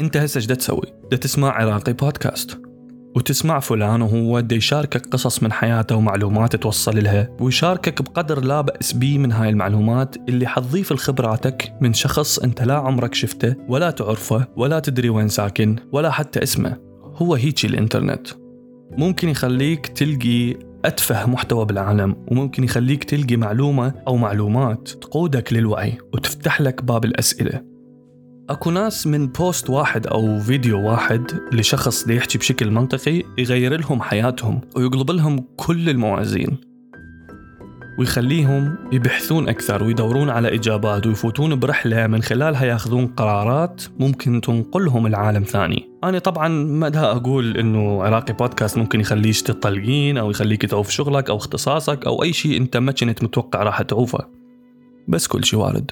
انت هسه إيش تسوي؟ دا تسمع عراقي بودكاست. وتسمع فلان وهو دا يشاركك قصص من حياته ومعلومات توصل لها ويشاركك بقدر لا بأس بيه من هاي المعلومات اللي حتضيف لخبراتك من شخص انت لا عمرك شفته ولا تعرفه ولا تدري وين ساكن ولا حتى اسمه. هو هيجي الإنترنت. ممكن يخليك تلقي أتفه محتوى بالعالم وممكن يخليك تلقي معلومة أو معلومات تقودك للوعي وتفتح لك باب الأسئلة. أكو ناس من post واحد أو فيديو واحد لشخص يحكي بشكل منطقي يغير لهم حياتهم ويقلب لهم كل الموازين ويخليهم يبحثون أكثر ويدورون على إجابات ويفوتون برحلة من خلالها ياخذون قرارات ممكن تنقلهم لعالم ثاني. أنا طبعا ما ده أقول إنه عراقي بودكاست ممكن يخليش تطلقين أو يخليك تعوف شغلك أو اختصاصك أو أي شيء أنت ما كنت متوقع راح تعوفه. بس كل شيء وارد.